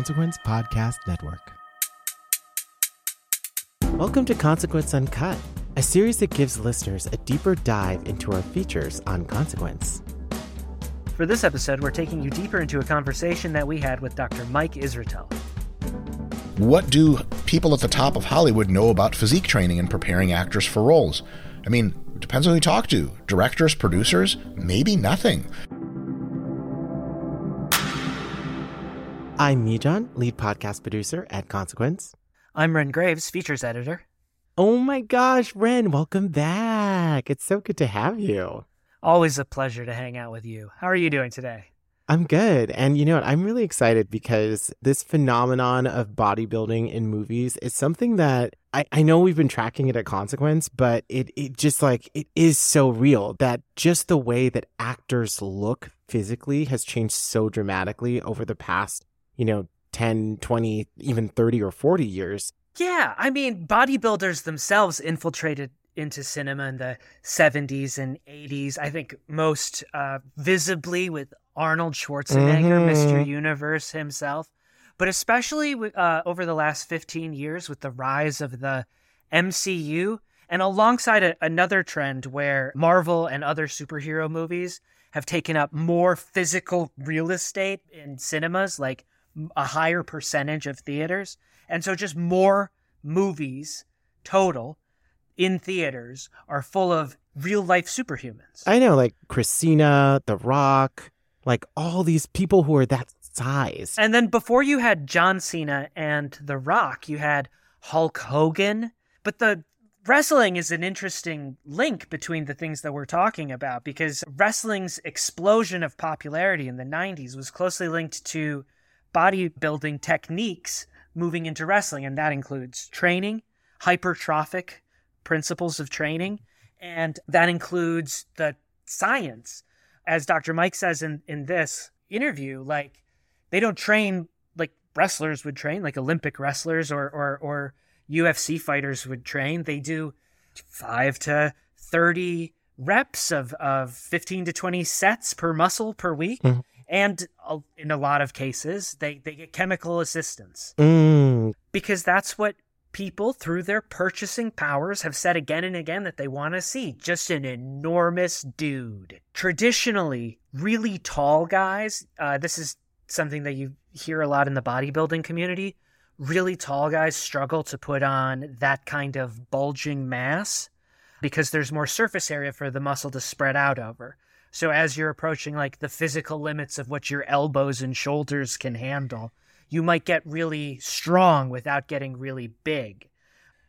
Consequence Podcast Network. Welcome to Consequence Uncut, a series that gives listeners a deeper dive into our features on Consequence. For this episode, we're taking you deeper into a conversation that we had with Dr. Mike Israetel. What do people at the top of Hollywood know about physique training and preparing actors for roles? I mean, it depends on who you talk to. Directors, producers, maybe nothing. I'm Mijan, lead podcast producer at Consequence. I'm Wren Graves, features editor. Oh my gosh, Wren, welcome back. It's so good to have you. Always a pleasure to hang out with you. How are you doing today? I'm good. And you know what? I'm really excited because this phenomenon of bodybuilding in movies is something that I, I know we've been tracking it at Consequence, but it, it just like, it is so real that just the way that actors look physically has changed so dramatically over the past you know, 10, 20, even 30 or 40 years. Yeah. I mean, bodybuilders themselves infiltrated into cinema in the 70s and 80s. I think most uh, visibly with Arnold Schwarzenegger, mm-hmm. Mr. Universe himself, but especially uh, over the last 15 years with the rise of the MCU and alongside a, another trend where Marvel and other superhero movies have taken up more physical real estate in cinemas, like a higher percentage of theaters. And so just more movies total in theaters are full of real life superhumans. I know, like Christina, The Rock, like all these people who are that size. And then before you had John Cena and The Rock, you had Hulk Hogan. But the wrestling is an interesting link between the things that we're talking about because wrestling's explosion of popularity in the 90s was closely linked to bodybuilding techniques moving into wrestling, and that includes training, hypertrophic principles of training, and that includes the science. As Dr. Mike says in, in this interview, like they don't train like wrestlers would train, like Olympic wrestlers or or, or UFC fighters would train. They do five to thirty reps of, of 15 to 20 sets per muscle per week. Mm-hmm and in a lot of cases they, they get chemical assistance. Mm. because that's what people through their purchasing powers have said again and again that they want to see. Just an enormous dude. Traditionally really tall guys uh, this is something that you hear a lot in the bodybuilding community really tall guys struggle to put on that kind of bulging mass because there's more surface area for the muscle to spread out over so as you're approaching like the physical limits of what your elbows and shoulders can handle, you might get really strong without getting really big,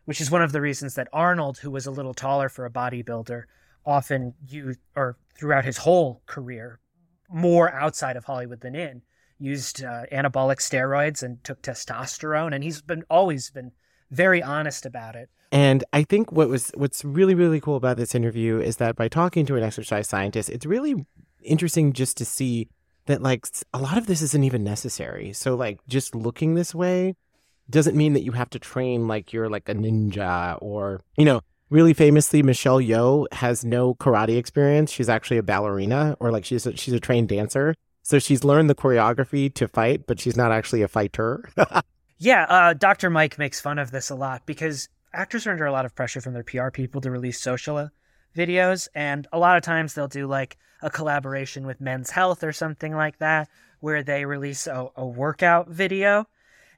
which is one of the reasons that Arnold, who was a little taller for a bodybuilder, often used or throughout his whole career, more outside of Hollywood than in, used uh, anabolic steroids and took testosterone, and he's been always been very honest about it. And I think what was what's really really cool about this interview is that by talking to an exercise scientist, it's really interesting just to see that like a lot of this isn't even necessary. So like just looking this way doesn't mean that you have to train like you're like a ninja or you know really famously Michelle Yeoh has no karate experience. She's actually a ballerina or like she's a, she's a trained dancer. So she's learned the choreography to fight, but she's not actually a fighter. yeah, uh, Dr. Mike makes fun of this a lot because actors are under a lot of pressure from their PR people to release social videos, and a lot of times they'll do like a collaboration with Men's Health or something like that, where they release a, a workout video,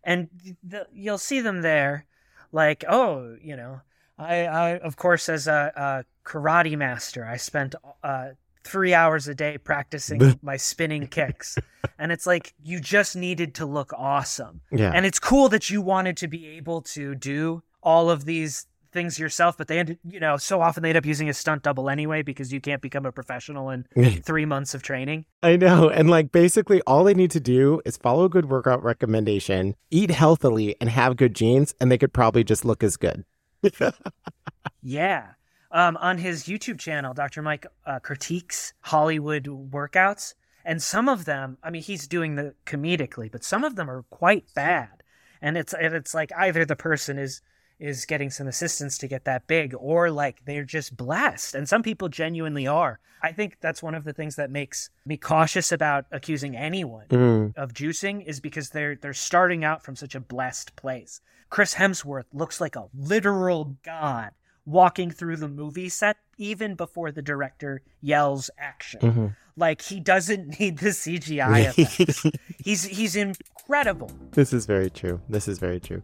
and the, you'll see them there, like, oh, you know, I, I of course as a, a karate master, I spent uh, three hours a day practicing my spinning kicks. And it's like you just needed to look awesome. Yeah. And it's cool that you wanted to be able to do all of these things yourself, but they end, you know, so often they end up using a stunt double anyway because you can't become a professional in three months of training. I know. And like basically all they need to do is follow a good workout recommendation, eat healthily, and have good genes, and they could probably just look as good. yeah. Um, on his YouTube channel, Dr. Mike uh, critiques Hollywood workouts. And some of them, I mean, he's doing the comedically, but some of them are quite bad. And it's and it's like either the person is is getting some assistance to get that big or like they're just blessed. And some people genuinely are. I think that's one of the things that makes me cautious about accusing anyone mm. of juicing is because they're they're starting out from such a blessed place. Chris hemsworth looks like a literal god walking through the movie set even before the director yells action. Mm-hmm. like he doesn't need the cgi effects. He's he's incredible. This is very true. This is very true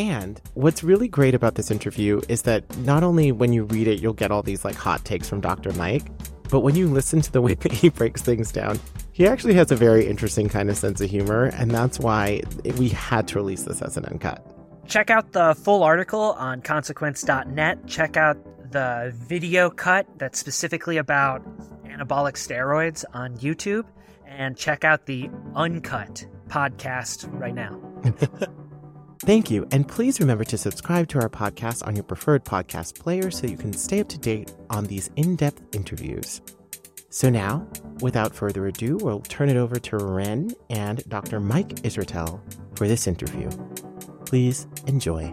and what's really great about this interview is that not only when you read it, you'll get all these like hot takes from Dr. Mike, but when you listen to the way that he breaks things down, he actually has a very interesting kind of sense of humor. And that's why we had to release this as an uncut. Check out the full article on consequence.net. Check out the video cut that's specifically about anabolic steroids on YouTube. And check out the uncut podcast right now. Thank you, and please remember to subscribe to our podcast on your preferred podcast player so you can stay up to date on these in depth interviews. So now, without further ado, we'll turn it over to Wren and Dr. Mike Israetel for this interview. Please enjoy.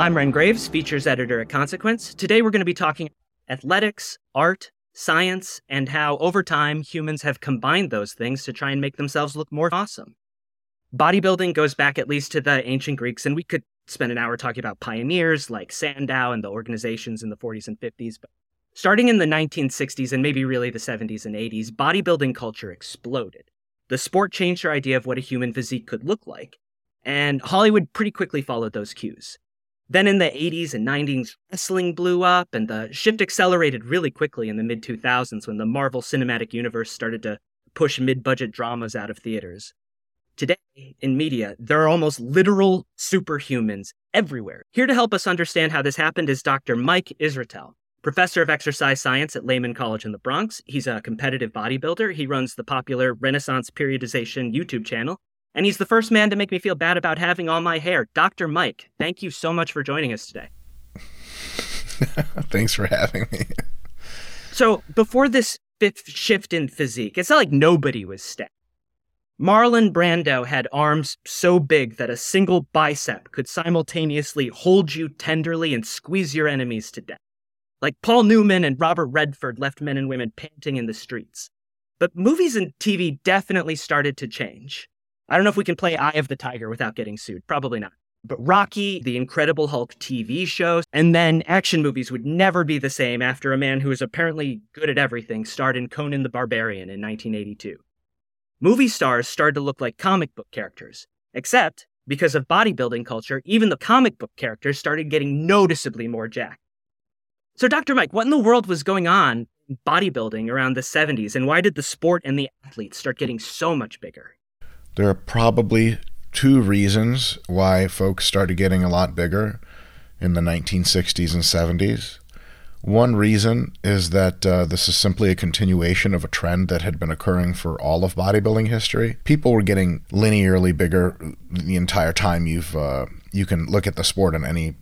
I'm Wren Graves, features editor at Consequence. Today we're going to be talking athletics, art, science, and how over time humans have combined those things to try and make themselves look more awesome bodybuilding goes back at least to the ancient Greeks, and we could spend an hour talking about pioneers like Sandow and the organizations in the 40s and 50s. But starting in the 1960s and maybe really the 70s and 80s, bodybuilding culture exploded. The sport changed our idea of what a human physique could look like, and Hollywood pretty quickly followed those cues. Then in the 80s and 90s, wrestling blew up, and the shift accelerated really quickly in the mid 2000s when the Marvel Cinematic Universe started to push mid budget dramas out of theaters. Today, in media, there are almost literal superhumans everywhere. Here to help us understand how this happened is Dr. Mike Israetel, professor of exercise science at Lehman College in the Bronx. He's a competitive bodybuilder. He runs the popular Renaissance Periodization YouTube channel. And he's the first man to make me feel bad about having all my hair. Dr. Mike, thank you so much for joining us today. Thanks for having me. So, before this fifth shift in physique, it's not like nobody was stacked. Marlon Brando had arms so big that a single bicep could simultaneously hold you tenderly and squeeze your enemies to death. Like Paul Newman and Robert Redford left men and women panting in the streets. But movies and TV definitely started to change. I don't know if we can play Eye of the Tiger without getting sued. Probably not. But Rocky, the Incredible Hulk TV shows, and then action movies would never be the same after a man who is apparently good at everything starred in Conan the Barbarian in 1982 movie stars started to look like comic book characters. Except, because of bodybuilding culture, even the comic book characters started getting noticeably more jacked. So, Dr. Mike, what in the world was going on in bodybuilding around the 70s, and why did the sport and the athletes start getting so much bigger? There are probably two reasons why folks started getting a lot bigger in the 1960s and 70s. One reason is that uh, this is simply a continuation of a trend that had been occurring for all of bodybuilding history. People were getting linearly bigger the entire time. You've uh, you can look at the sport in any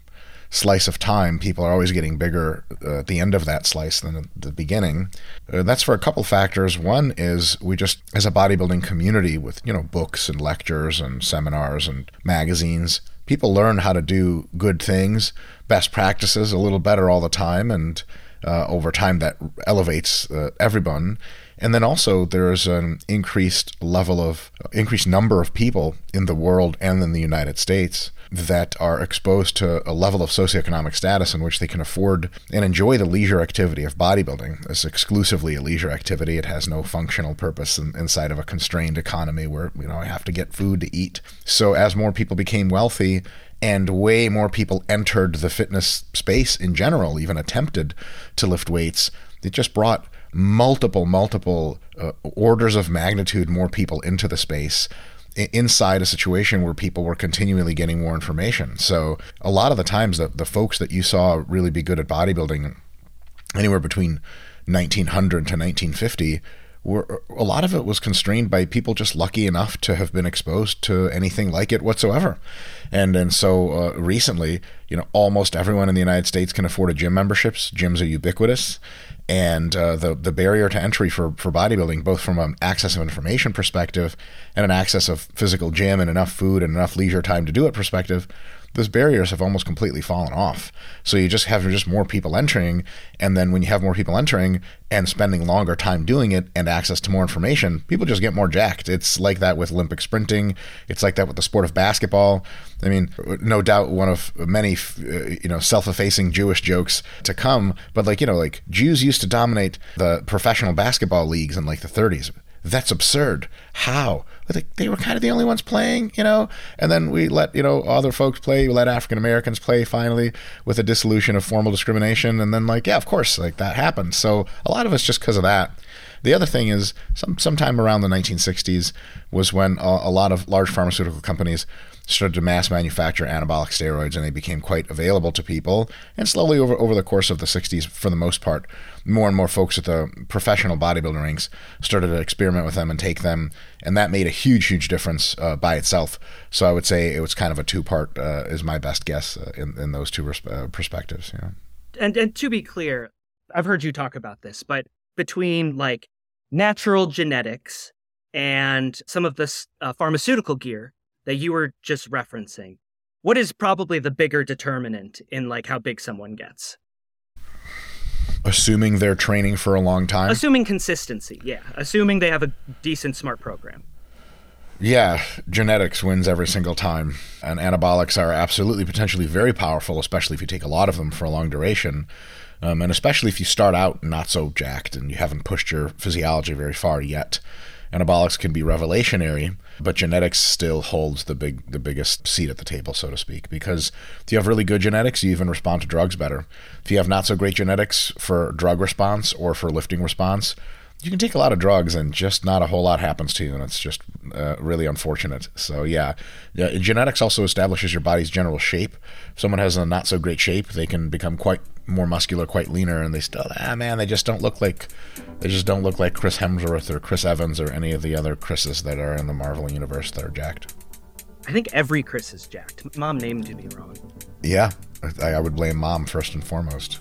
slice of time. People are always getting bigger uh, at the end of that slice than at the beginning. Uh, that's for a couple factors. One is we just, as a bodybuilding community, with you know books and lectures and seminars and magazines, people learn how to do good things, best practices a little better all the time, and uh, over time that elevates uh, everyone. And then also there's an increased level of increased number of people in the world and in the United States that are exposed to a level of socioeconomic status in which they can afford and enjoy the leisure activity of bodybuilding. It's exclusively a leisure activity. It has no functional purpose in, inside of a constrained economy where you know I have to get food to eat. So as more people became wealthy and way more people entered the fitness space in general, even attempted to lift weights, it just brought multiple, multiple uh, orders of magnitude more people into the space inside a situation where people were continually getting more information. So a lot of the times the, the folks that you saw really be good at bodybuilding anywhere between 1900 to 1950 were a lot of it was constrained by people just lucky enough to have been exposed to anything like it whatsoever. And and so uh, recently, you know, almost everyone in the United States can afford a gym memberships. Gyms are ubiquitous, and uh, the the barrier to entry for for bodybuilding, both from an access of information perspective and an access of physical gym and enough food and enough leisure time to do it perspective, those barriers have almost completely fallen off. So you just have just more people entering, and then when you have more people entering and spending longer time doing it and access to more information, people just get more jacked. It's like that with Olympic sprinting. It's like that with the sport of basketball. I mean, no doubt one of many uh, you know self-effacing Jewish jokes to come, but like you know, like Jews used to dominate the professional basketball leagues in like the 30s that's absurd. How? They were kind of the only ones playing, you know? And then we let, you know, other folks play. We let African Americans play finally with a dissolution of formal discrimination. And then, like, yeah, of course, like that happened. So a lot of us just because of that. The other thing is, some sometime around the 1960s was when a, a lot of large pharmaceutical companies started to mass manufacture anabolic steroids and they became quite available to people. And slowly over, over the course of the 60s, for the most part, more and more folks at the professional bodybuilding rinks started to experiment with them and take them. And that made a huge, huge difference uh, by itself. So I would say it was kind of a two part, uh, is my best guess uh, in, in those two uh, perspectives. Know? and, and to be clear, I've heard you talk about this, but between like natural genetics and some of this uh, pharmaceutical gear, that you were just referencing, what is probably the bigger determinant in like how big someone gets? Assuming they're training for a long time. Assuming consistency, yeah. Assuming they have a decent smart program. Yeah, genetics wins every single time. And anabolics are absolutely potentially very powerful, especially if you take a lot of them for a long duration. Um, and especially if you start out not so jacked and you haven't pushed your physiology very far yet anabolics can be revelationary, but genetics still holds the big the biggest seat at the table, so to speak. Because if you have really good genetics, you even respond to drugs better. If you have not so great genetics for drug response or for lifting response, you can take a lot of drugs and just not a whole lot happens to you, and it's just uh, really unfortunate. So yeah, yeah, genetics also establishes your body's general shape. If someone has a not so great shape, they can become quite more muscular, quite leaner, and they still ah man, they just don't look like they just don't look like Chris Hemsworth or Chris Evans or any of the other Chris's that are in the Marvel universe that are jacked. I think every Chris is jacked. Mom named me wrong. Yeah, I, I would blame mom first and foremost.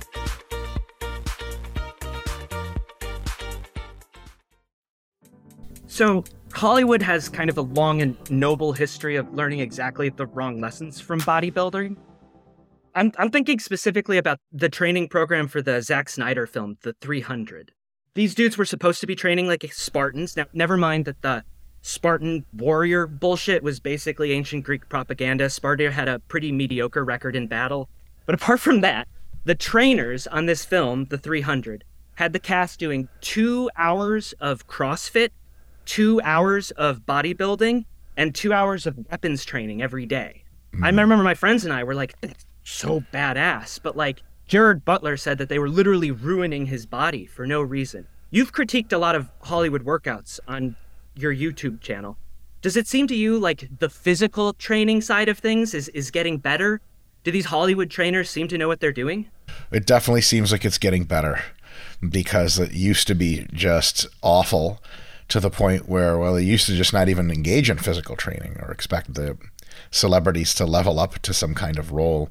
So, Hollywood has kind of a long and noble history of learning exactly the wrong lessons from bodybuilding. I'm, I'm thinking specifically about the training program for the Zack Snyder film, The 300. These dudes were supposed to be training like Spartans. Now, never mind that the Spartan warrior bullshit was basically ancient Greek propaganda. Sparta had a pretty mediocre record in battle. But apart from that, the trainers on this film, The 300, had the cast doing two hours of CrossFit two hours of bodybuilding and two hours of weapons training every day. Mm. I remember my friends and I were like, that's so badass. But like, Gerard Butler said that they were literally ruining his body for no reason. You've critiqued a lot of Hollywood workouts on your YouTube channel. Does it seem to you like the physical training side of things is, is getting better? Do these Hollywood trainers seem to know what they're doing? It definitely seems like it's getting better because it used to be just awful to the point where, well, they used to just not even engage in physical training or expect the celebrities to level up to some kind of role.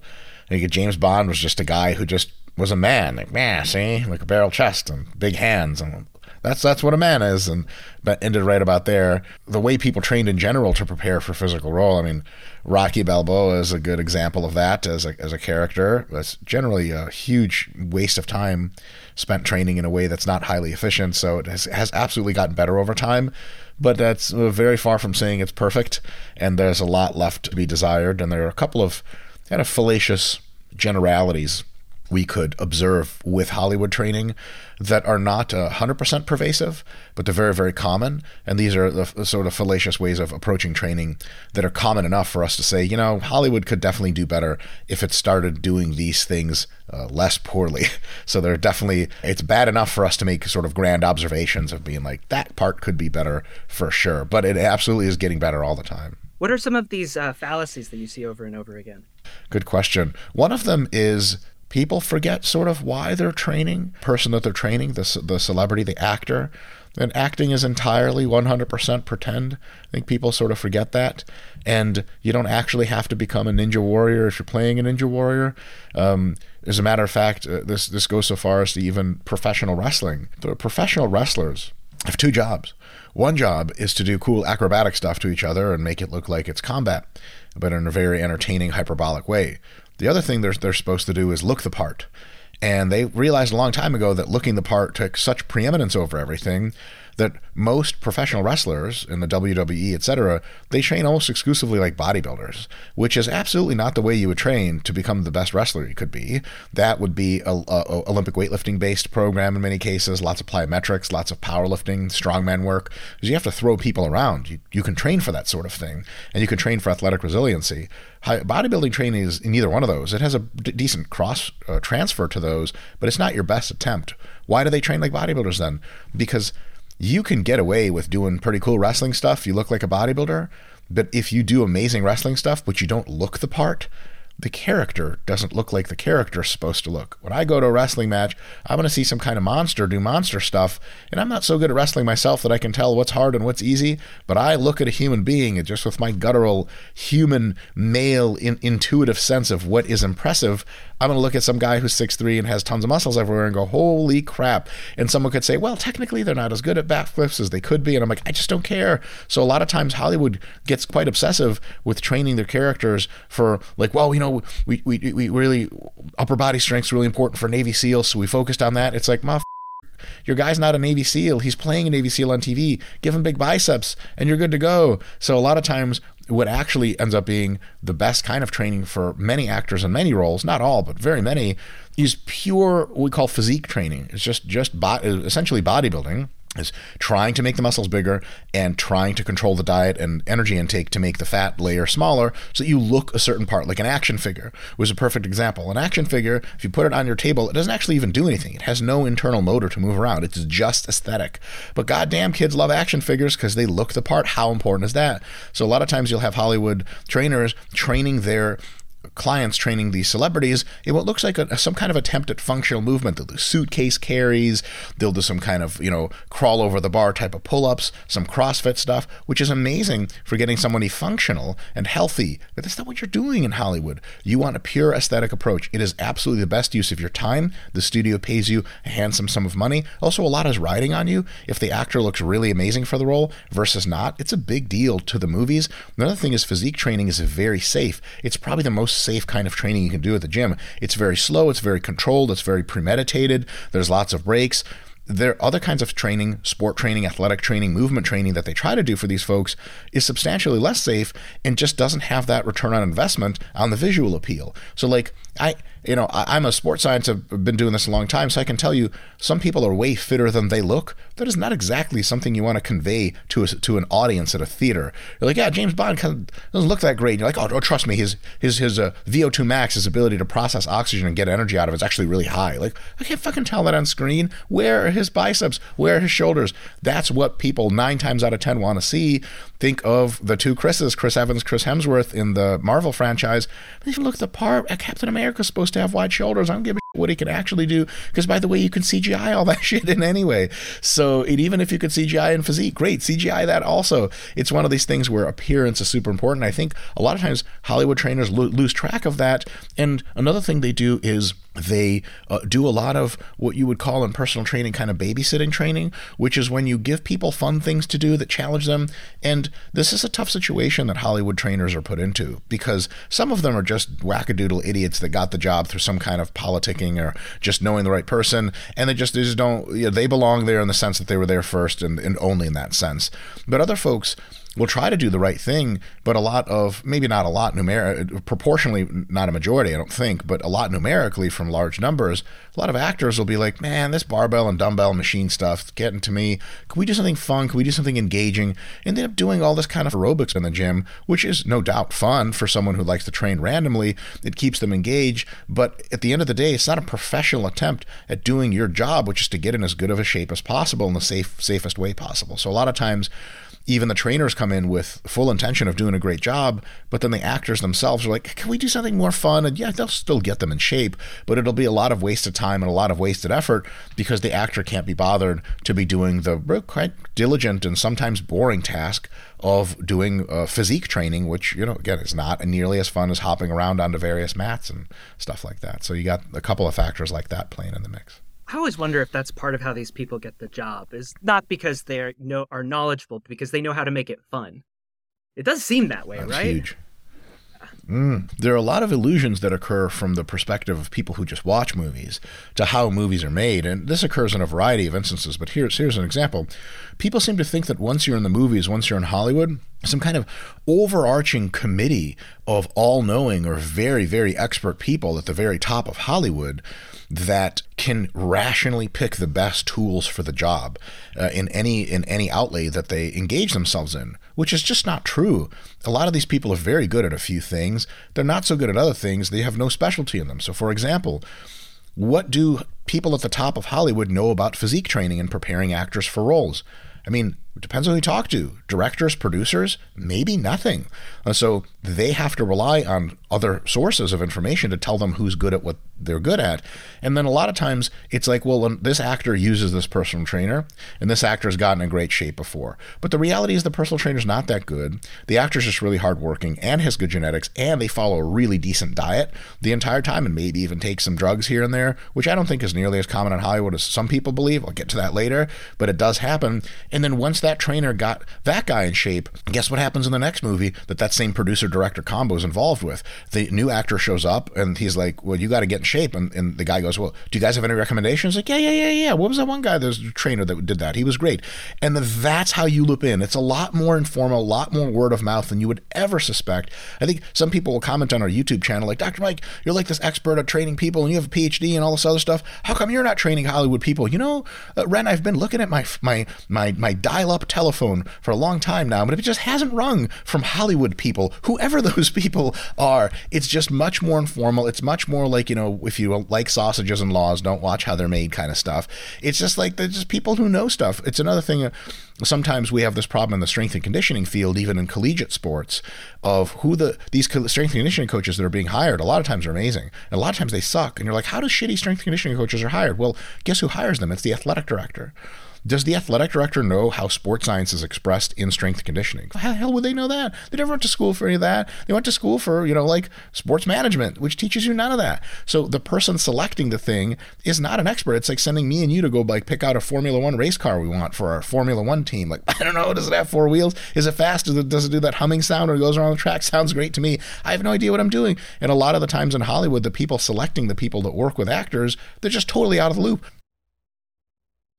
Like James Bond was just a guy who just was a man, like man, see, like a barrel chest and big hands, and that's that's what a man is, and but ended right about there. The way people trained in general to prepare for physical role. I mean, Rocky Balboa is a good example of that as a as a character. That's generally a huge waste of time spent training in a way that's not highly efficient. So it has, has absolutely gotten better over time, but that's uh, very far from saying it's perfect. And there's a lot left to be desired. And there are a couple of kind of fallacious generalities we could observe with Hollywood training that are not uh, 100% pervasive, but they're very, very common. And these are the, the, sort of fallacious ways of approaching training that are common enough for us to say, you know, Hollywood could definitely do better if it started doing these things uh, less poorly. so they're definitely, it's bad enough for us to make sort of grand observations of being like, that part could be better for sure. But it absolutely is getting better all the time. What are some of these uh, fallacies that you see over and over again? Good question. One of them is people forget sort of why they're training, person that they're training, the, the celebrity, the actor. And acting is entirely 100% pretend. I think people sort of forget that. And you don't actually have to become a ninja warrior if you're playing a ninja warrior. Um, as a matter of fact, uh, this, this goes so far as to even professional wrestling. The professional wrestlers have two jobs. One job is to do cool acrobatic stuff to each other and make it look like it's combat, but in a very entertaining, hyperbolic way. The other thing they're, they're supposed to do is look the part. And they realized a long time ago that looking the part took such preeminence over everything that most professional wrestlers in the WWE, etc., they train almost exclusively like bodybuilders, which is absolutely not the way you would train to become the best wrestler you could be. That would be a, a, Olympic weightlifting based program in many cases, lots of plyometrics, lots of powerlifting, strongman work. Because you have to throw people around. You, you can train for that sort of thing, and you can train for athletic resiliency. Bodybuilding training is in either one of those. It has a d- decent cross uh, transfer to those, but it's not your best attempt. Why do they train like bodybuilders then? Because you can get away with doing pretty cool wrestling stuff. You look like a bodybuilder, but if you do amazing wrestling stuff, but you don't look the part, the character doesn't look like the character is supposed to look. When I go to a wrestling match, I'm going to see some kind of monster do monster stuff, and I'm not so good at wrestling myself that I can tell what's hard and what's easy, but I look at a human being and just with my guttural human male in, intuitive sense of what is impressive, I'm going to look at some guy who's 6'3 and has tons of muscles everywhere and go, holy crap. And someone could say, well, technically they're not as good at backflips as they could be. And I'm like, I just don't care. So a lot of times Hollywood gets quite obsessive with training their characters for, like, well, you know, we, we, we really, upper body strength's really important for Navy SEALs. So we focused on that. It's like, my your guy's not a Navy SEAL. He's playing a Navy SEAL on TV. Give him big biceps and you're good to go. So a lot of times what actually ends up being the best kind of training for many actors in many roles, not all, but very many, is pure what we call physique training. It's just just bo- essentially bodybuilding is trying to make the muscles bigger and trying to control the diet and energy intake to make the fat layer smaller so that you look a certain part like an action figure was a perfect example. An action figure if you put it on your table it doesn't actually even do anything. It has no internal motor to move around. It's just aesthetic. But goddamn kids love action figures because they look the part. How important is that? So a lot of times you'll have hollywood trainers training their clients training these celebrities in what looks like a, some kind of attempt at functional movement. They'll do suitcase carries, they'll do some kind of, you know, crawl over the bar type of pull ups, some CrossFit stuff, which is amazing for getting somebody functional and healthy. But that's not what you're doing in Hollywood. You want a pure aesthetic approach. It is absolutely the best use of your time. The studio pays you a handsome sum of money. Also, a lot is riding on you. If the actor looks really amazing for the role versus not, it's a big deal to the movies. Another thing is physique training is very safe. It's probably the most safe kind of training you can do at the gym. It's very slow, it's very controlled, it's very premeditated. There's lots of breaks there are other kinds of training, sport training, athletic training, movement training that they try to do for these folks is substantially less safe and just doesn't have that return on investment on the visual appeal. So like I you know, I, am a sports scientist. I've been doing this a long time, so I can tell you some people are way fitter than they look. That is not exactly something you want to convey to a, to an audience at a theater. You're like, yeah, James Bond kind of doesn't look that great. And you're like, oh, oh, trust me, his his his uh, VO2 max, his ability to process oxygen and get energy out of it is actually really high. Like, I can't fucking tell that on screen. Where are his biceps? Where are his shoulders? That's what people nine times out of ten want to see. Think of the two Chris's, Chris Evans, Chris Hemsworth in the Marvel franchise. If you look at the part, uh, Captain America's supposed to have wide shoulders. I don't give a what he can actually do. Because by the way, you can CGI all that shit in anyway. So it, even if you could CGI in physique, great CGI that also. It's one of these things where appearance is super important. I think a lot of times Hollywood trainers lo- lose track of that. And another thing they do is they uh, do a lot of what you would call in personal training kind of babysitting training, which is when you give people fun things to do that challenge them. And this is a tough situation that Hollywood trainers are put into because some of them are just wackadoodle idiots that got the job through some kind of politicking or just knowing the right person. And they just, they just don't, you know, they belong there in the sense that they were there first and, and only in that sense. But other folks, will try to do the right thing, but a lot of maybe not a lot numer uh, proportionally not a majority, I don't think, but a lot numerically from large numbers. A lot of actors will be like, "Man, this barbell and dumbbell machine stuff getting to me. Can we do something fun? Can we do something engaging?" And end up doing all this kind of aerobics in the gym, which is no doubt fun for someone who likes to train randomly. It keeps them engaged, but at the end of the day, it's not a professional attempt at doing your job, which is to get in as good of a shape as possible in the safe safest way possible. So a lot of times even the trainers come in with full intention of doing a great job, but then the actors themselves are like, can we do something more fun? And yeah, they'll still get them in shape, but it'll be a lot of wasted time and a lot of wasted effort because the actor can't be bothered to be doing the quite diligent and sometimes boring task of doing uh, physique training, which, you know, again, is not nearly as fun as hopping around onto various mats and stuff like that. So you got a couple of factors like that playing in the mix. I always wonder if that's part of how these people get the job is not because they know are knowledgeable, but because they know how to make it fun. It does seem that way, that's right? Huge. Mm. There are a lot of illusions that occur from the perspective of people who just watch movies to how movies are made, and this occurs in a variety of instances. But here's here's an example. People seem to think that once you're in the movies, once you're in Hollywood, some kind of overarching committee of all-knowing or very very expert people at the very top of Hollywood that can rationally pick the best tools for the job uh, in any in any outlay that they engage themselves in, which is just not true. A lot of these people are very good at a few things. They're not so good at other things. They have no specialty in them. So, for example, what do people at the top of Hollywood know about physique training and preparing actors for roles? I mean, depends on who you talk to. Directors, producers, maybe nothing. Uh, so they have to rely on other sources of information to tell them who's good at what they're good at. And then a lot of times it's like, well, this actor uses this personal trainer and this actor's gotten in great shape before. But the reality is the personal trainer's not that good. The actor's just really hardworking and has good genetics and they follow a really decent diet the entire time and maybe even take some drugs here and there, which I don't think is nearly as common in Hollywood as some people believe. I'll get to that later, but it does happen. And then once that trainer got that guy in shape, guess what happens in the next movie that that same producer director combo is involved with? The new actor shows up and he's like, well, you got to get in shape. And, and the guy goes, well, do you guys have any recommendations? Like, yeah, yeah, yeah, yeah. What was that one guy, There's a trainer that did that? He was great. And the, that's how you loop in. It's a lot more informal, a lot more word of mouth than you would ever suspect. I think some people will comment on our YouTube channel like, Dr. Mike, you're like this expert at training people and you have a PhD and all this other stuff. How come you're not training Hollywood people? You know, uh, Wren, I've been looking at my my my my dial-up telephone for a long time now, but it just hasn't rung from Hollywood people, whoever those people are. It's just much more informal. It's much more like, you know, if you like sausages and laws, don't watch how they're made kind of stuff. It's just like they're just people who know stuff. It's another thing. Uh, sometimes we have this problem in the strength and conditioning field, even in collegiate sports, of who the these strength and conditioning coaches that are being hired. A lot of times are amazing, and a lot of times they suck. And you're like, how do shitty strength and conditioning coaches are hired? Well, guess who hires them? It's the athletic director. Does the athletic director know how sports science is expressed in strength conditioning? How the hell would they know that? They never went to school for any of that. They went to school for, you know, like sports management, which teaches you none of that. So the person selecting the thing is not an expert. It's like sending me and you to go like pick out a Formula One race car we want for our Formula One team. Like, I don't know, does it have four wheels? Is it fast? Does it, does it do that humming sound or it goes around the track? Sounds great to me. I have no idea what I'm doing. And a lot of the times in Hollywood, the people selecting the people that work with actors, they're just totally out of the loop.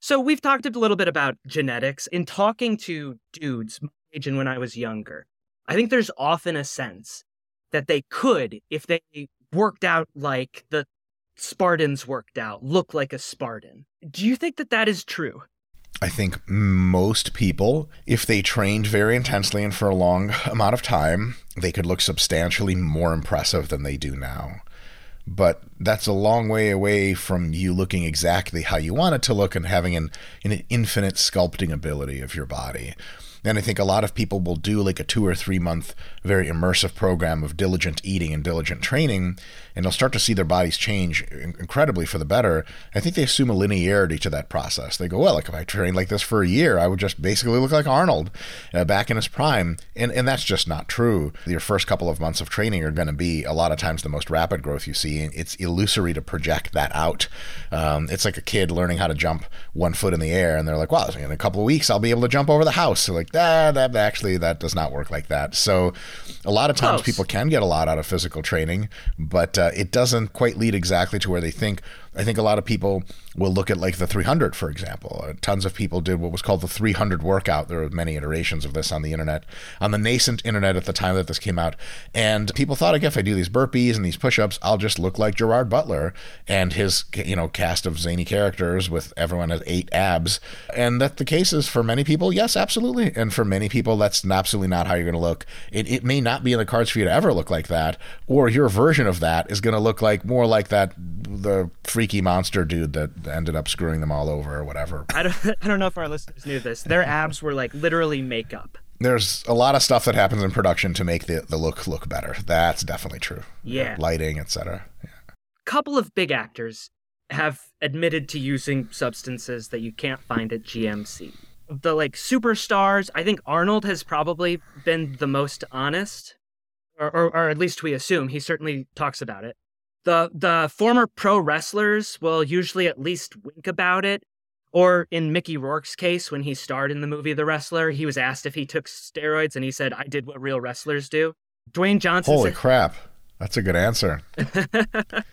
So we've talked a little bit about genetics. In talking to dudes my age and when I was younger, I think there's often a sense that they could, if they worked out like the Spartans worked out, look like a Spartan. Do you think that that is true? I think most people, if they trained very intensely and for a long amount of time, they could look substantially more impressive than they do now but that's a long way away from you looking exactly how you want it to look and having an, an infinite sculpting ability of your body. And I think a lot of people will do like a two or three month, very immersive program of diligent eating and diligent training, and they'll start to see their bodies change incredibly for the better. I think they assume a linearity to that process. They go, well, like if I trained like this for a year, I would just basically look like Arnold uh, back in his prime. And, and that's just not true. Your first couple of months of training are going to be a lot of times the most rapid growth you see. And it's illusory to project that out. Um, it's like a kid learning how to jump one foot in the air, and they're like, well, in a couple of weeks, I'll be able to jump over the house. So like, that, that actually, that does not work like that. So a lot of times Close. people can get a lot out of physical training, but uh, it doesn't quite lead exactly to where they think. I think a lot of people will look at like the 300, for example. Uh, tons of people did what was called the 300 workout. There are many iterations of this on the internet, on the nascent internet at the time that this came out. And people thought, like, if I do these burpees and these push-ups, I'll just look like Gerard Butler and his, you know, cast of zany characters with everyone has eight abs. And that the case is for many people, yes, absolutely. And for many people, that's absolutely not how you're going to look. It, it may not be in the cards for you to ever look like that, or your version of that is going to look like more like that the freaky monster dude that ended up screwing them all over or whatever. I don't, I don't know if our listeners knew this. Their abs were like literally makeup. There's a lot of stuff that happens in production to make the, the look look better. That's definitely true. Yeah. Lighting, etc. Yeah. Couple of big actors have admitted to using substances that you can't find at GNC. The like superstars, I think Arnold has probably been the most honest, or, or, or at least we assume he certainly talks about it the the former pro wrestlers will usually at least wink about it. Or in Mickey Rourke's case, when he starred in the movie The Wrestler, he was asked if he took steroids, and he said, "I did what real wrestlers do." Dwayne Johnson. Holy said, crap! That's a good answer.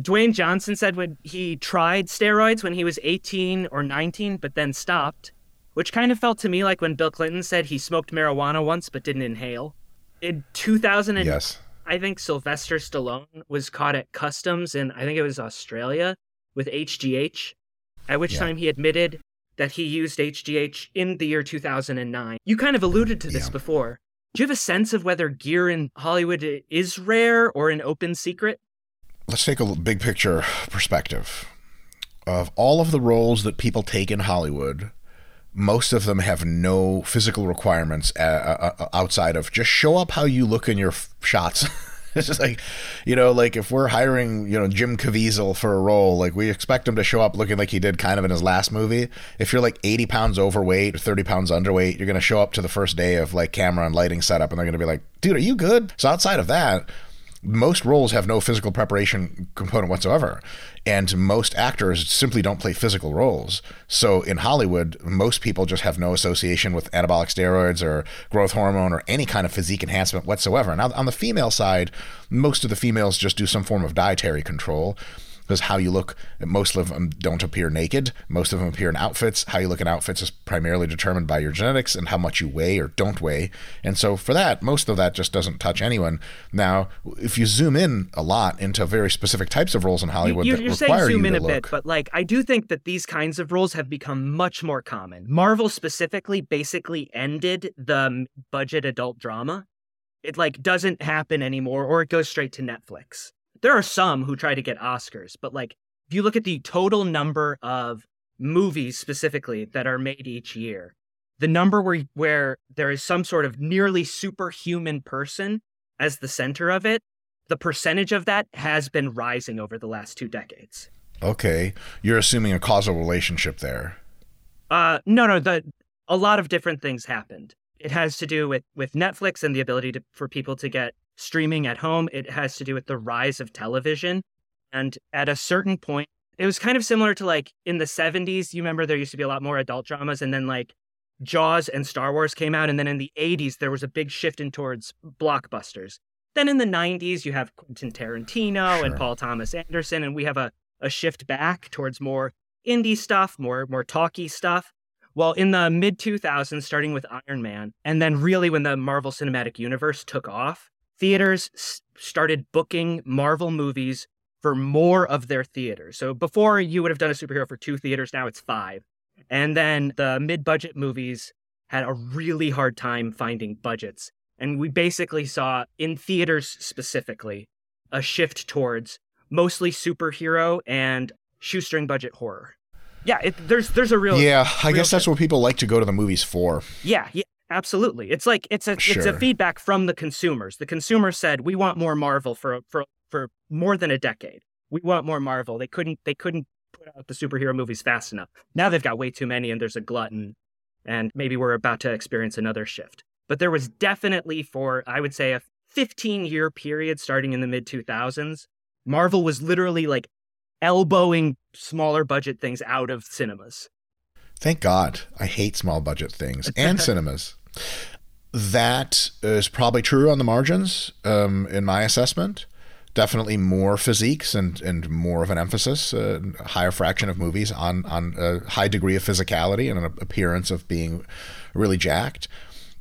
Dwayne Johnson said when he tried steroids when he was 18 or 19, but then stopped, which kind of felt to me like when Bill Clinton said he smoked marijuana once but didn't inhale. In 2000, yes. I think Sylvester Stallone was caught at customs in I think it was Australia with HGH, at which yeah. time he admitted that he used HGH in the year 2009. You kind of alluded to this yeah. before. Do you have a sense of whether gear in Hollywood is rare or an open secret? Let's take a big picture perspective. Of all of the roles that people take in Hollywood, most of them have no physical requirements uh, uh, uh, outside of just show up how you look in your shots. it's just like, you know, like if we're hiring, you know, Jim Caviezel for a role, like we expect him to show up looking like he did kind of in his last movie. If you're like 80 pounds overweight or 30 pounds underweight, you're going to show up to the first day of like camera and lighting setup and they're going to be like, dude, are you good? So outside of that, most roles have no physical preparation component whatsoever and most actors simply don't play physical roles. So in hollywood most people just have no association with anabolic steroids or growth hormone or any kind of physique enhancement whatsoever. Now on the female side most of the females just do some form of dietary control because how you look, most of them don't appear naked. Most of them appear in outfits. How you look in outfits is primarily determined by your genetics and how much you weigh or don't weigh. And so for that, most of that just doesn't touch anyone. Now, if you zoom in a lot into very specific types of roles in Hollywood you're require saying zoom you in a look, bit, but like I do think that these kinds of roles have become much more common. Marvel specifically basically ended the budget adult drama. It like doesn't happen anymore or it goes straight to Netflix there are some who try to get Oscars, but like if you look at the total number of movies specifically that are made each year, the number where where there is some sort of nearly superhuman person as the center of it, the percentage of that has been rising over the last two decades. Okay, you're assuming a causal relationship there. Uh, no, no. The a lot of different things happened. It has to do with with Netflix and the ability to, for people to get streaming at home. It has to do with the rise of television. And at a certain point, it was kind of similar to like in the 70s. You remember there used to be a lot more adult dramas, and then like Jaws and Star Wars came out. And then in the 80s, there was a big shift in towards blockbusters. Then in the 90s, you have Quentin Tarantino sure. and Paul Thomas Anderson, and we have a, a shift back towards more indie stuff, more more talky stuff. Well, in the mid 2000s, starting with Iron Man, and then really when the Marvel Cinematic Universe took off, theaters s- started booking Marvel movies for more of their theaters. So before you would have done a superhero for two theaters, now it's five. And then the mid budget movies had a really hard time finding budgets. And we basically saw in theaters specifically a shift towards mostly superhero and shoestring budget horror. Yeah, it, there's there's a real Yeah, I real guess that's what people like to go to the movies for. Yeah, yeah, absolutely. It's like it's a it's a feedback from the consumers. The consumer said we want more Marvel for for for more than a decade. We want more Marvel. They couldn't they couldn't put out the superhero movies fast enough. Now they've got way too many and there's a glutton and maybe we're about to experience another shift. But there was definitely for I would say a 15 year period starting in the mid 2000s, Marvel was literally like elbowing smaller budget things out of cinemas. Thank God. I hate small budget things and cinemas. That is probably true on the margins, um, in my assessment. Definitely more physiques and, and more of an emphasis, uh, a higher fraction of movies on, on a high degree of physicality and an appearance of being really jacked.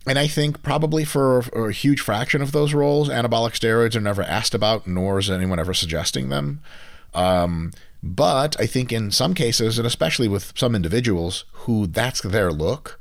And I think probably for a huge fraction of those roles, anabolic steroids are never asked about, nor is anyone ever suggesting them. Um, but I think in some cases, and especially with some individuals who that's their look,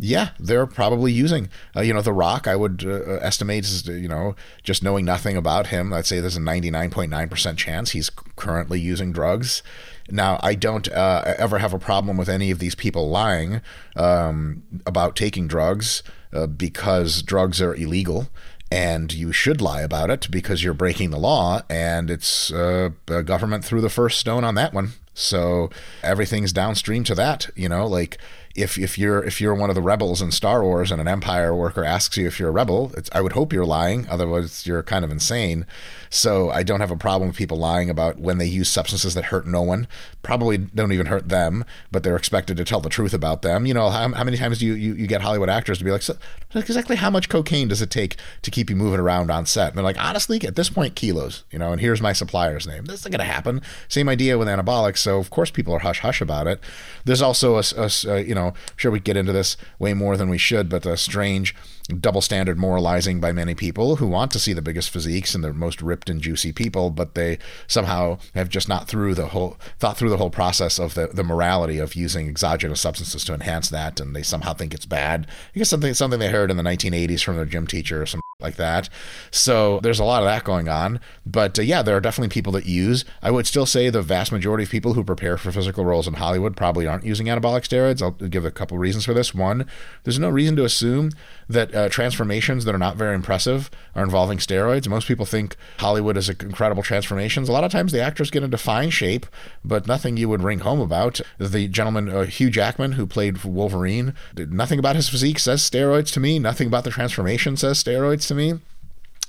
yeah, they're probably using, uh, you know, The Rock. I would uh, estimate, is, you know, just knowing nothing about him, I'd say there's a 99.9% chance he's currently using drugs. Now, I don't uh, ever have a problem with any of these people lying um, about taking drugs uh, because drugs are illegal. And you should lie about it because you're breaking the law, and it's uh, government threw the first stone on that one. So everything's downstream to that, you know, like if if you're if you're one of the rebels in Star Wars and an Empire worker asks you if you're a rebel, I would hope you're lying. Otherwise, you're kind of insane. So I don't have a problem with people lying about when they use substances that hurt no one. Probably don't even hurt them, but they're expected to tell the truth about them. You know, how, how many times do you, you, you get Hollywood actors to be like, so, exactly how much cocaine does it take to keep you moving around on set? And they're like, honestly, at this point, kilos. You know, and here's my supplier's name. This isn't going to happen. Same idea with anabolics. So of course people are hush hush about it. There's also a, a- a, you know, sure we get into this way more than we should, but a strange double standard moralizing by many people who want to see the biggest physiques and the most ripped and juicy people, but they somehow have just not through the whole thought through the whole process of the, the morality of using exogenous substances to enhance that, and they somehow think it's bad. I guess something something they heard in the 1980s from their gym teacher or some like that. So there's a lot of that going on. But uh, yeah, there are definitely people that use. I would still say the vast majority of people who prepare for physical roles in Hollywood probably aren't using anabolic steroids. I'll give a couple reasons for this. One, there's no reason to assume that uh, transformations that are not very impressive are involving steroids. Most people think Hollywood is incredible transformations. A lot of times the actors get into fine shape, but nothing you would ring home about. The gentleman, uh, Hugh Jackman, who played Wolverine, nothing about his physique says steroids to me. Nothing about the transformation says steroids to me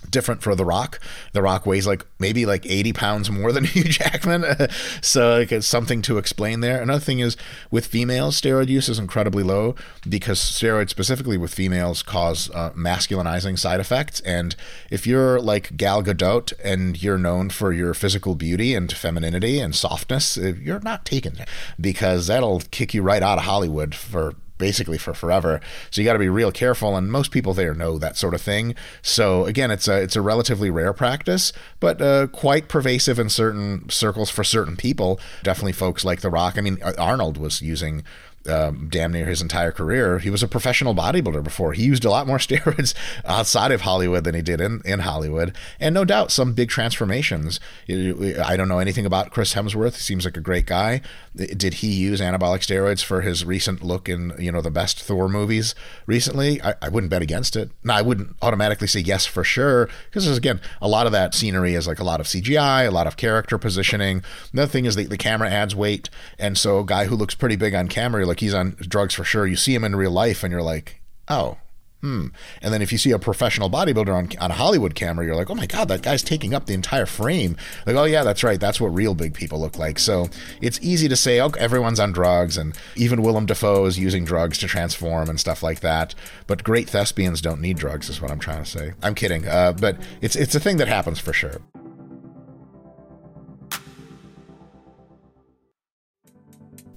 different for The Rock. The Rock weighs like maybe like 80 pounds more than Hugh Jackman. so like, it's something to explain there. Another thing is with females, steroid use is incredibly low because steroids specifically with females cause uh, masculinizing side effects. And if you're like Gal Gadot and you're known for your physical beauty and femininity and softness, uh, you're not taken because that'll kick you right out of Hollywood for basically for forever. So you got to be real careful, and most people there know that sort of thing. So again, it's a it's a relatively rare practice, but uh, quite pervasive in certain circles for certain people. Definitely, folks like The Rock. I mean, Arnold was using. Um, damn near his entire career. He was a professional bodybuilder before. He used a lot more steroids outside of Hollywood than he did in, in Hollywood. And no doubt some big transformations. I don't know anything about Chris Hemsworth. He seems like a great guy. Did he use anabolic steroids for his recent look in, you know, the best Thor movies recently? I, I wouldn't bet against it. Now, I wouldn't automatically say yes for sure, because again, a lot of that scenery is like a lot of CGI, a lot of character positioning. Another thing is the, the camera adds weight. And so a guy who looks pretty big on camera, you're like he's on drugs for sure. You see him in real life and you're like, oh, Hmm. And then if you see a professional bodybuilder on, on a Hollywood camera, you're like, oh my God, that guy's taking up the entire frame. Like, oh yeah, that's right. That's what real big people look like. So it's easy to say, oh, everyone's on drugs, and even Willem Dafoe is using drugs to transform and stuff like that. But great thespians don't need drugs, is what I'm trying to say. I'm kidding, uh, but it's it's a thing that happens for sure.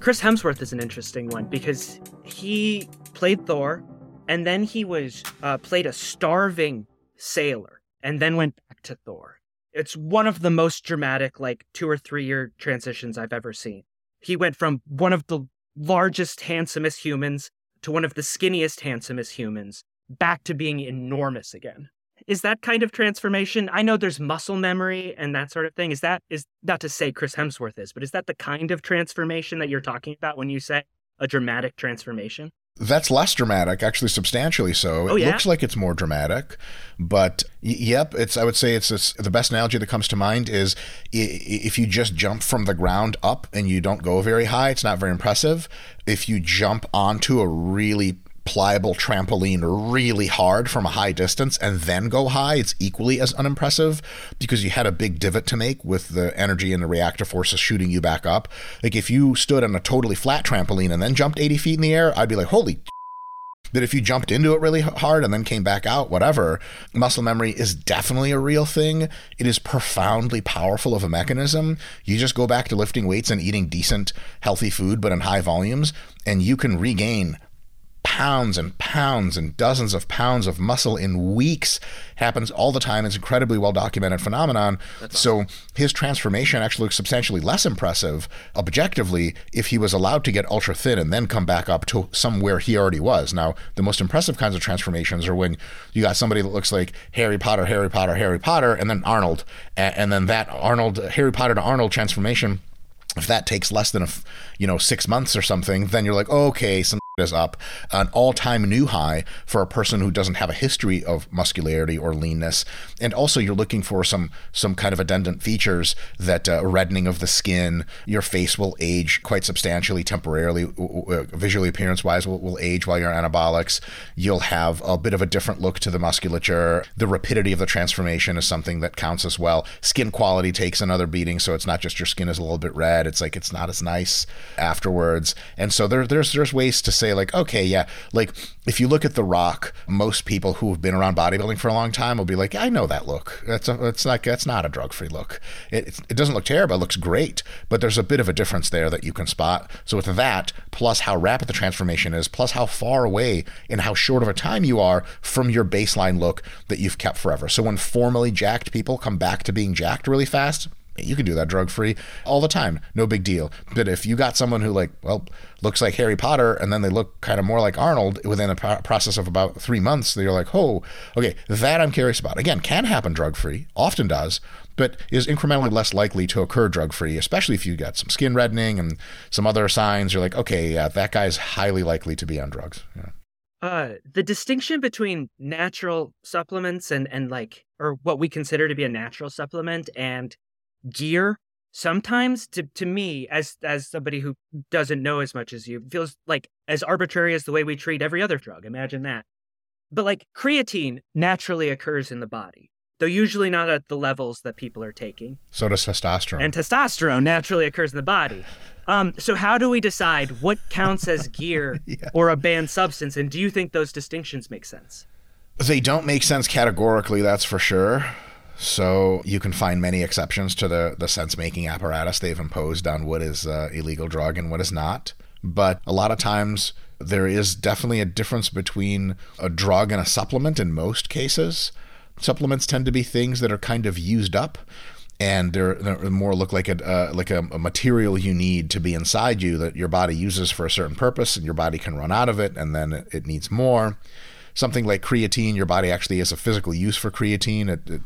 Chris Hemsworth is an interesting one because he played Thor, and then he was uh, played a starving sailor, and then went back to Thor. It's one of the most dramatic, like two or three year transitions I've ever seen. He went from one of the largest, handsomest humans to one of the skinniest, handsomest humans, back to being enormous again. Is that kind of transformation? I know there's muscle memory and that sort of thing. Is that is not to say Chris Hemsworth is, but is that the kind of transformation that you're talking about when you say a dramatic transformation? That's less dramatic, actually, substantially so. Oh, it yeah? looks like it's more dramatic, but y- yep, it's. I would say it's, it's the best analogy that comes to mind is if you just jump from the ground up and you don't go very high, it's not very impressive. If you jump onto a really pliable trampoline really hard from a high distance and then go high, it's equally as unimpressive because you had a big divot to make with the energy and the reactor forces shooting you back up. Like if you stood on a totally flat trampoline and then jumped 80 feet in the air, I'd be like, holy that if you jumped into it really hard and then came back out, whatever, muscle memory is definitely a real thing. It is profoundly powerful of a mechanism. You just go back to lifting weights and eating decent, healthy food, but in high volumes, and you can regain pounds and pounds and dozens of pounds of muscle in weeks. Happens all the time. It's an incredibly well documented phenomenon so his transformation actually looks substantially less impressive objectively if he was allowed to get ultra thin and then come back up to somewhere he already was. Now the most impressive kinds of transformations are when you got somebody that looks like harry potter harry potter harry potter and then arnold. And, and then that arnold harry potter to arnold transformation if that takes less than a you know six months or something then you're like okay some is up an all-time new high for a person who doesn't have a history of muscularity or leanness. And also you're looking for some some kind of addendant features that uh, reddening of the skin. Your face will age quite substantially temporarily visually appearance wise will, will age while you're anabolics. You'll have a bit of a different look to the musculature. The rapidity of the transformation is something that counts as well. Skin quality takes another beating so it's not just your skin is a little bit red. It's like it's not as nice afterwards. And so there, there's there's ways to say like okay yeah like if you look at the rock most people who have been around bodybuilding for a long time will be like i know that look. That's a, it's like that's not a drug free look. It, it doesn't look terrible it looks great but there's a bit of a difference there that you can spot. So with that plus how rapid the transformation is plus how far away and how short of a time you are from your baseline look that you've kept forever. So when formally jacked people come back to being jacked really fast you can do that drug free all the time no big deal. But if you got someone who like well looks like harry potter and then they look kind of more like arnold within a pro- process of about three months you're like oh okay that i'm curious about. Again can happen drug free often does but is incrementally less likely to occur drug free especially if you got some skin reddening and some other signs. You're like okay yeah that guy's highly likely to be on drugs. Yeah. Uh, the distinction between natural supplements and and like or what we consider to be a natural supplement and gear sometimes to, to me as as somebody who doesn't know as much as you feels like as arbitrary as the way we treat every other drug imagine that. But like creatine naturally occurs in the body though usually not at the levels that people are taking. So does testosterone. And testosterone naturally occurs in the body. Um, so how do we decide what counts as gear Yeah. or a banned substance and do you think those distinctions make sense? They don't make sense categorically, that's for sure. So you can find many exceptions to the, the sense making apparatus they've imposed on what is uh, illegal drug and what is not. But a lot of times there is definitely a difference between a drug and a supplement in most cases. Supplements tend to be things that are kind of used up and they're, they're more look like a uh, like a, a material you need to be inside you that your body uses for a certain purpose and your body can run out of it and then it, it needs more something like creatine, your body actually has a physical use for creatine. It, it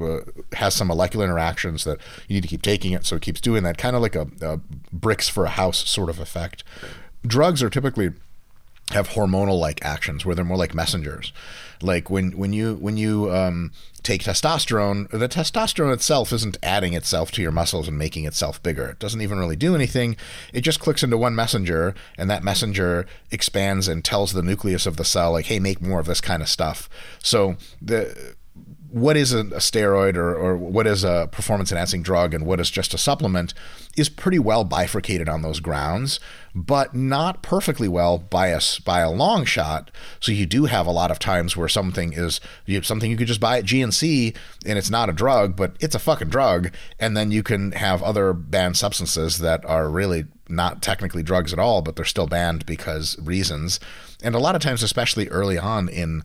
uh, has some molecular interactions that you need to keep taking it, so it keeps doing that, kind of like a, a bricks for a house sort of effect. Drugs are typically have hormonal like actions where they're more like messengers. Like when when you when you um, take testosterone the testosterone itself isn't adding itself to your muscles and making itself bigger. It doesn't even really do anything. It just clicks into one messenger and that messenger expands and tells the nucleus of the cell like hey make more of this kind of stuff. So the what is a, steroid or, or what is a performance enhancing drug and what is just a supplement is pretty well bifurcated on those grounds, but not perfectly well by a, by a long shot. So you do have a lot of times where something is you something you could just buy at GNC and it's not a drug, but it's a fucking drug. And then you can have other banned substances that are really not technically drugs at all, but they're still banned because reasons. And a lot of times, especially early on in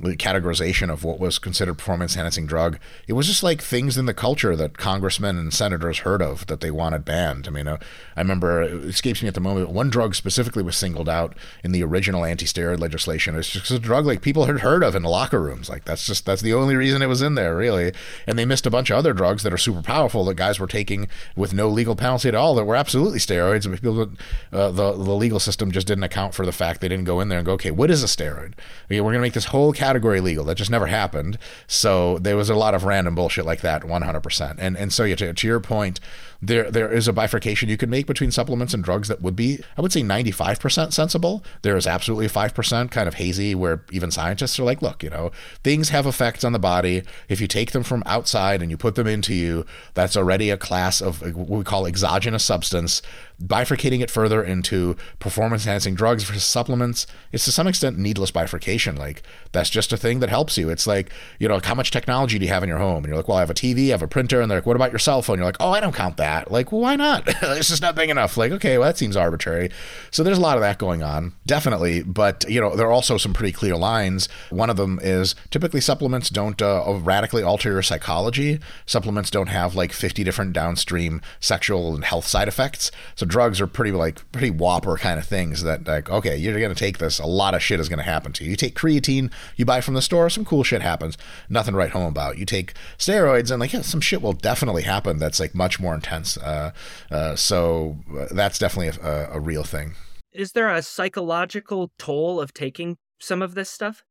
categorization of what was considered performance enhancing drug. It was just like things in the culture that congressmen and senators heard of that they wanted banned. I mean, uh, I remember it escapes me at the moment. One drug specifically was singled out in the original anti-steroid legislation. It's just a drug like people had heard of in the locker rooms. Like that's just that's the only reason it was in there, really. And they missed a bunch of other drugs that are super powerful that guys were taking with no legal penalty at all that were absolutely steroids. People, uh, the the legal system just didn't account for the fact they didn't go in there and go, okay, what is a steroid? Okay, we're gonna make this whole category legal. That just never happened. So there was a lot of random bullshit like that, 100%. And and so yeah, to, to your point, there there is a bifurcation you can make between supplements and drugs that would be, I would say, 95% sensible. There is absolutely 5% kind of hazy where even scientists are like, look, you know, things have effects on the body. If you take them from outside and you put them into you, that's already a class of uh, what we call exogenous substance. Bifurcating it further into performance enhancing drugs versus supplements, is to some extent needless bifurcation. Like, that's just a thing that helps you. It's like, you know, how much technology do you have in your home? And you're like, well, I have a TV, I have a printer. And they're like, what about your cell phone? You're like, oh, I don't count that that. Like, well, why not? it's just not big enough. Like, okay, well, that seems arbitrary. So there's a lot of that going on, definitely. But, you know, there are also some pretty clear lines. One of them is typically supplements don't uh, radically alter your psychology. Supplements don't have like 50 different downstream sexual and health side effects. So drugs are pretty, like, pretty whopper kind of things that, like, okay, you're going to take this, a lot of shit is going to happen to you. You take creatine, you buy from the store, some cool shit happens. Nothing to write home about. You take steroids, and like, yeah, some shit will definitely happen that's like much more intense uh, uh, so uh, that's definitely a, a real thing. Is there a psychological toll of taking some of this stuff?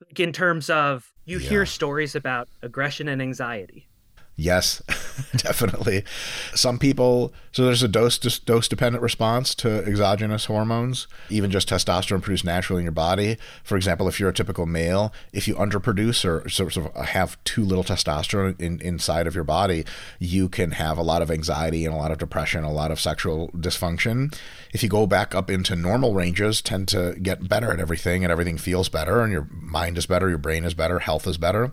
Like in terms of you yeah. hear stories about aggression and anxiety. Yes, definitely. Some people, so there's a dose dose dependent response to exogenous hormones, even just testosterone produced naturally in your body. For example, if you're a typical male, if you underproduce or sort of have too little testosterone in, inside of your body, you can have a lot of anxiety and a lot of depression, a lot of sexual dysfunction. If you go back up into normal ranges, tend to get better at everything and everything feels better and your mind is better, your brain is better, health is better.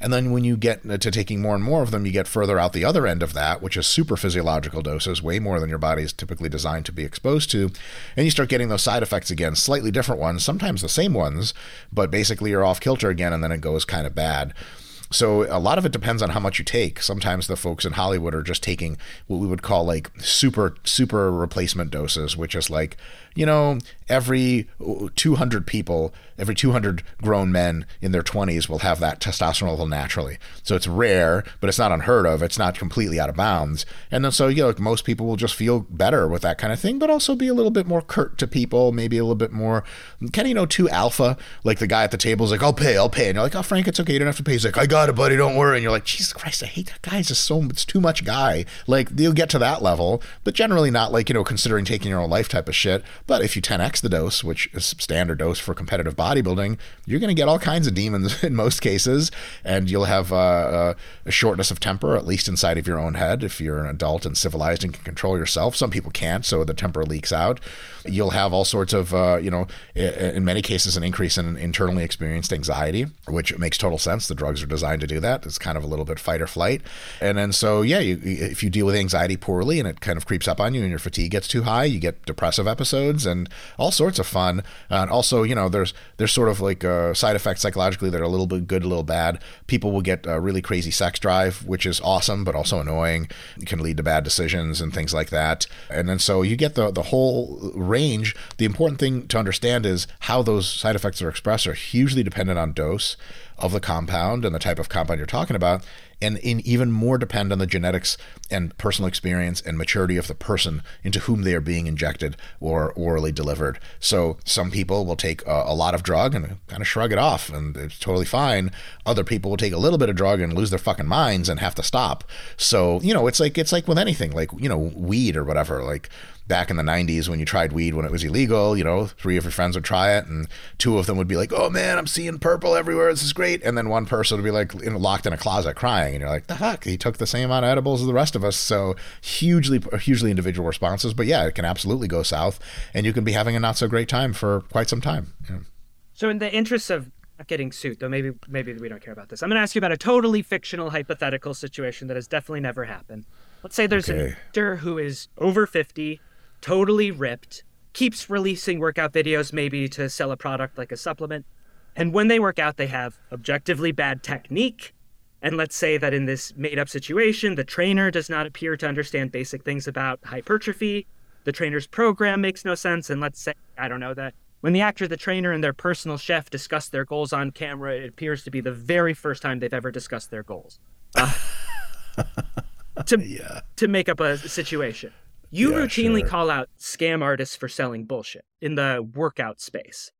And then when you get to taking more and more of them, you get further out the other end of that, which is super physiological doses, way more than your body is typically designed to be exposed to. And you start getting those side effects again, slightly different ones, sometimes the same ones, but basically you're off kilter again and then it goes kind of bad. So a lot of it depends on how much you take. Sometimes the folks in Hollywood are just taking what we would call like super super replacement doses, which is like you know, every 200 people, every 200 grown men in their 20s will have that testosterone level naturally. So it's rare, but it's not unheard of. It's not completely out of bounds. And then so, you know, most people will just feel better with that kind of thing, but also be a little bit more curt to people, maybe a little bit more, kind of, you know, too alpha. Like the guy at the table is like, I'll pay, I'll pay. And you're like, oh, Frank, it's okay. You don't have to pay. He's like, I got it, buddy. Don't worry. And you're like, Jesus Christ, I hate that guy. He's just so, it's too much guy. Like, you'll get to that level, but generally not like, you know, considering taking your own life type of shit. But if you 10x the dose, which is standard dose for competitive bodybuilding, you're going to get all kinds of demons in most cases, and you'll have uh, uh, a shortness of temper, at least inside of your own head, if you're an adult and civilized and can control yourself. Some people can't, so the temper leaks out. You'll have all sorts of, uh, you know, in many cases, an increase in internally experienced anxiety, which makes total sense. The drugs are designed to do that. It's kind of a little bit fight or flight. And then so, yeah, you, if you deal with anxiety poorly and it kind of creeps up on you and your fatigue gets too high, you get depressive episodes and all sorts of fun. and also, you know, there's there's sort of like uh, side effects psychologically that are a little bit good, a little bad. People will get a really crazy sex drive, which is awesome, but also annoying. It can lead to bad decisions and things like that. And then so you get the the whole range. The important thing to understand is how those side effects are expressed are hugely dependent on dose of the compound and the type of compound you're talking about and in even more depend on the genetics and personal experience and maturity of the person into whom they are being injected or orally delivered. So some people will take a, a, lot of drug and kind of shrug it off and it's totally fine. Other people will take a little bit of drug and lose their fucking minds and have to stop. So, you know, it's like it's like with anything, like, you know, weed or whatever. Like back in the 90s when you tried weed when it was illegal, you know, three of your friends would try it and two of them would be like, "Oh man, I'm seeing purple everywhere. This is great." And then one person would be like in, locked in a closet crying and you're like, "The fuck? He took the same amount of edibles as the rest of us." So, hugely hugely individual responses, but yeah, it can absolutely go south and you can be having a not so great time for quite some time. Yeah. So in the interest of not getting sued, though maybe maybe we don't care about this. I'm going to ask you about a totally fictional hypothetical situation that has definitely never happened. Let's say there's okay. an actor who is over 50 totally ripped, keeps releasing workout videos maybe to sell a product like a supplement, And when they work out, they have objectively bad technique. And let's say that in this made up situation, the trainer does not appear to understand basic things about hypertrophy. The trainer's program makes no sense. And let's say, I don't know, that when the actor, the trainer, and their personal chef discuss their goals on camera, it appears to be the very first time they've ever discussed their goals. Uh, to, Yeah. to make up a situation. You Yeah, routinely sure. call out scam artists for selling bullshit in the workout space.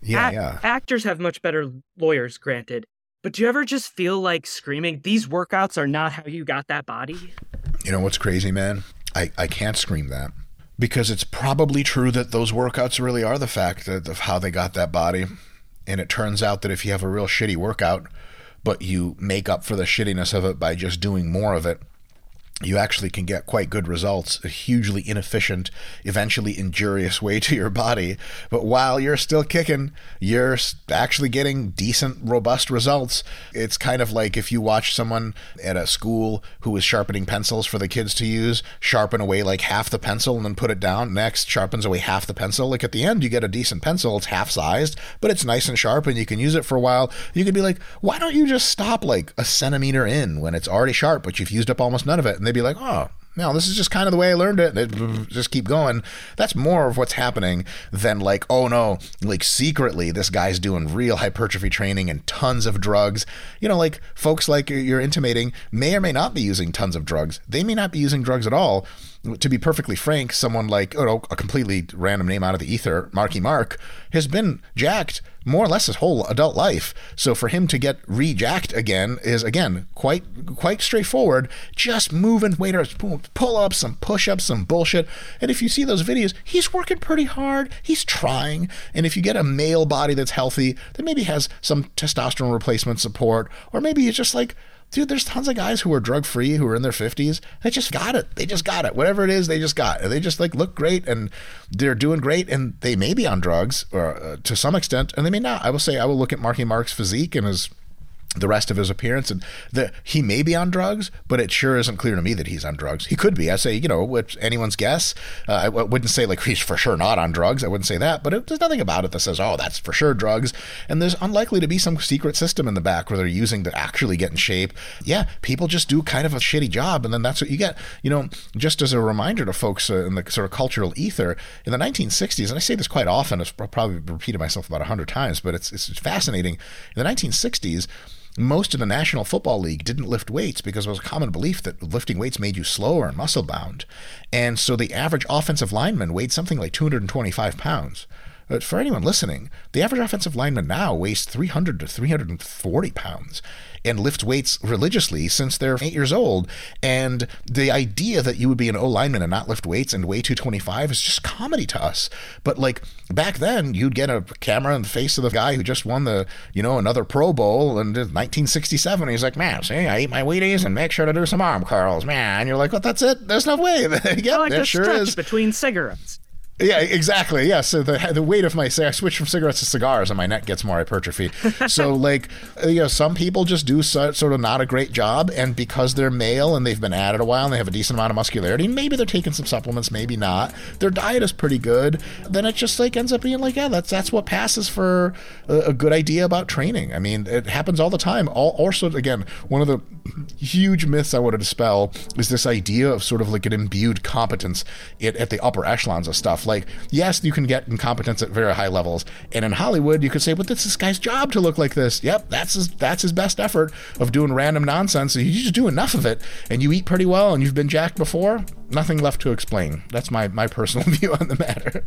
Yeah, yeah. Actors have much better lawyers, granted. But do you ever just feel like screaming, these workouts are not how you got that body? You know what's crazy, man? I, I can't scream that because it's probably true that those workouts really are the fact that, of how they got that body. And it turns out that if you have a real shitty workout, but you make up for the shittiness of it by just doing more of it, you actually can get quite good results, a hugely inefficient, eventually injurious way to your body. But while you're still kicking, you're actually getting decent, robust results. It's kind of like if you watch someone at a school who is sharpening pencils for the kids to use, sharpen away like half the pencil and then put it down. Next, sharpens away half the pencil. Like at the end, you get a decent pencil. It's half sized, but it's nice and sharp and you can use it for a while. You could be like, why don't you just stop like a centimeter in when it's already sharp, but you've used up almost none of it? And they'd be like, oh, no, this is just kind of the way I learned it. They just keep going. That's more of what's happening than like, oh no, like secretly this guy's doing real hypertrophy training and tons of drugs. You know, like folks like you're intimating may or may not be using tons of drugs. They may not be using drugs at all. To be perfectly frank, someone like a completely random name out of the ether, Marky Mark, has been jacked more or less his whole adult life. So for him to get rejacked again is again quite quite straightforward. Just moving waiters, pull ups, some push ups, some bullshit. And if you see those videos, he's working pretty hard. He's trying. And if you get a male body that's healthy, that maybe has some testosterone replacement support, or maybe it's just like Dude, there's tons of guys who are drug free who are in their 50s. They just got it. They just got it. Whatever it is, they just got it. They just like look great and they're doing great. And they may be on drugs or uh, to some extent, and they may not. I will say, I will look at Marky Mark's physique and his the rest of his appearance and the he may be on drugs but it sure isn't clear to me that he's on drugs. He could be. I say you know anyone's guess? Uh, I w- wouldn't say like he's for sure not on drugs. I wouldn't say that but it, there's nothing about it that says oh that's for sure drugs. And there's unlikely to be some secret system in the back where they're using to actually get in shape. Yeah people just do kind of a shitty job and then that's what you get. You know just as a reminder to folks uh, in the sort of cultural ether in the 1960s and i say this quite often i've probably repeated myself about 100 times but it's, it's fascinating. In the 1960s most of the National Football League didn't lift weights because it was a common belief that lifting weights made you slower and muscle bound. And so the average offensive lineman weighed something like 225 pounds. But for anyone listening, the average offensive lineman now weighs 300 to 340 pounds and lift weights religiously since they're eight years old. And the idea that you would be an O lineman and not lift weights and weigh 225 is just comedy to us. But like back then, you'd get a camera in the face of the guy who just won the, you know, another Pro Bowl in 1967. He's like, man, see, I eat my Wheaties and make sure to do some arm curls, man. And you're like, well, that's it. There's no way. yep, I like there to sure stretch is. between cigarettes. Yeah, exactly. Yeah. So the the weight of my say I switch from cigarettes to cigars and my neck gets more hypertrophy. so like uh, you know some people just do so, sort of not a great job and because they're male and they've been at it a while and they have a decent amount of muscularity maybe they're taking some supplements maybe not their diet is pretty good then it just like ends up being like yeah that's that's what passes for a, a good idea about training. I mean it happens all the time. All also again one of the huge myths I want to dispel is this idea of sort of like an imbued competence at, at the upper echelons of stuff. Like, yes, you can get incompetence at very high levels, and in Hollywood, you could say, "But that's this guy's job to look like this." Yep, that's his that's his best effort of doing random nonsense. You just do enough of it, and you eat pretty well, and you've been jacked before. Nothing left to explain. That's my my personal view on the matter.